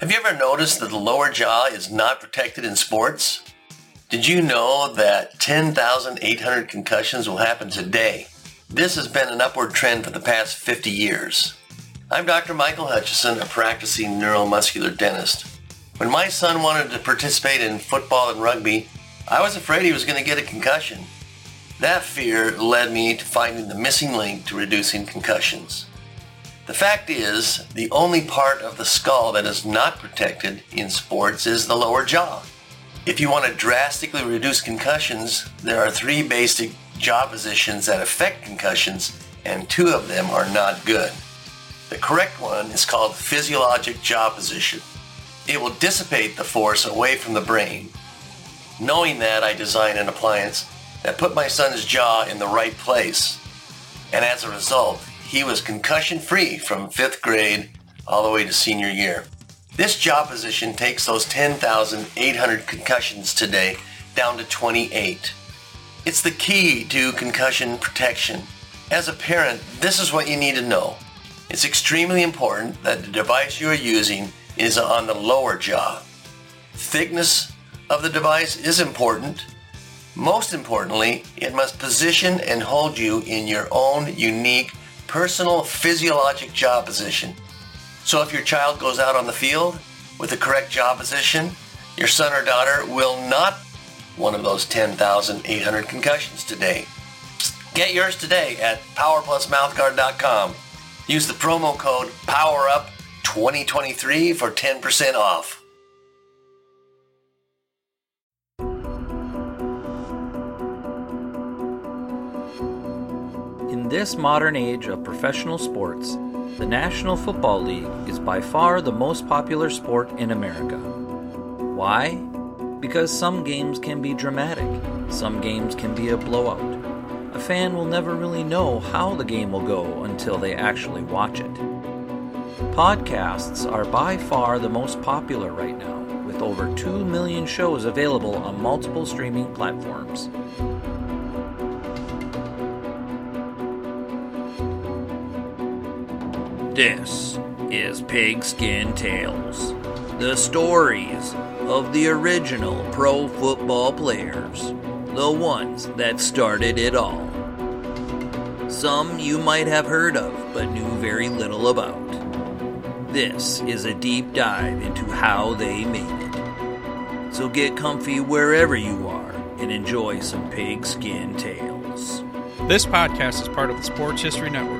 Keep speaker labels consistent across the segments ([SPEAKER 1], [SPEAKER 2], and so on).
[SPEAKER 1] Have you ever noticed that the lower jaw is not protected in sports? Did you know that 10,800 concussions will happen today? This has been an upward trend for the past 50 years. I'm Dr. Michael Hutchison, a practicing neuromuscular dentist. When my son wanted to participate in football and rugby, I was afraid he was going to get a concussion. That fear led me to finding the missing link to reducing concussions. The fact is, the only part of the skull that is not protected in sports is the lower jaw. If you want to drastically reduce concussions, there are three basic jaw positions that affect concussions, and two of them are not good. The correct one is called physiologic jaw position. It will dissipate the force away from the brain. Knowing that, I designed an appliance that put my son's jaw in the right place. And as a result, he was concussion free from fifth grade all the way to senior year. This jaw position takes those 10,800 concussions today down to 28. It's the key to concussion protection. As a parent, this is what you need to know. It's extremely important that the device you are using is on the lower jaw. Thickness of the device is important. Most importantly, it must position and hold you in your own unique personal physiologic jaw position. So if your child goes out on the field with the correct jaw position, your son or daughter will not one of those 10,800 concussions today. Get yours today at powerplusmouthguard.com. Use the promo code POWERUP2023 for 10% off.
[SPEAKER 2] This modern age of professional sports, the National Football League is by far the most popular sport in America. Why? Because some games can be dramatic, some games can be a blowout. A fan will never really know how the game will go until they actually watch it. Podcasts are by far the most popular right now, with over 2 million shows available on multiple streaming platforms. This is Pigskin Tales, the stories of the original pro football players, the ones that started it all. Some you might have heard of but knew very little about. This is a deep dive into how they made it. So get comfy wherever you are and enjoy some pigskin tales.
[SPEAKER 3] This podcast is part of the Sports History Network,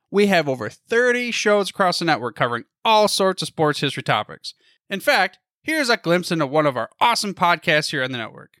[SPEAKER 3] we have over 30 shows across the network covering all sorts of sports history topics. In fact, here's a glimpse into one of our awesome podcasts here on the network.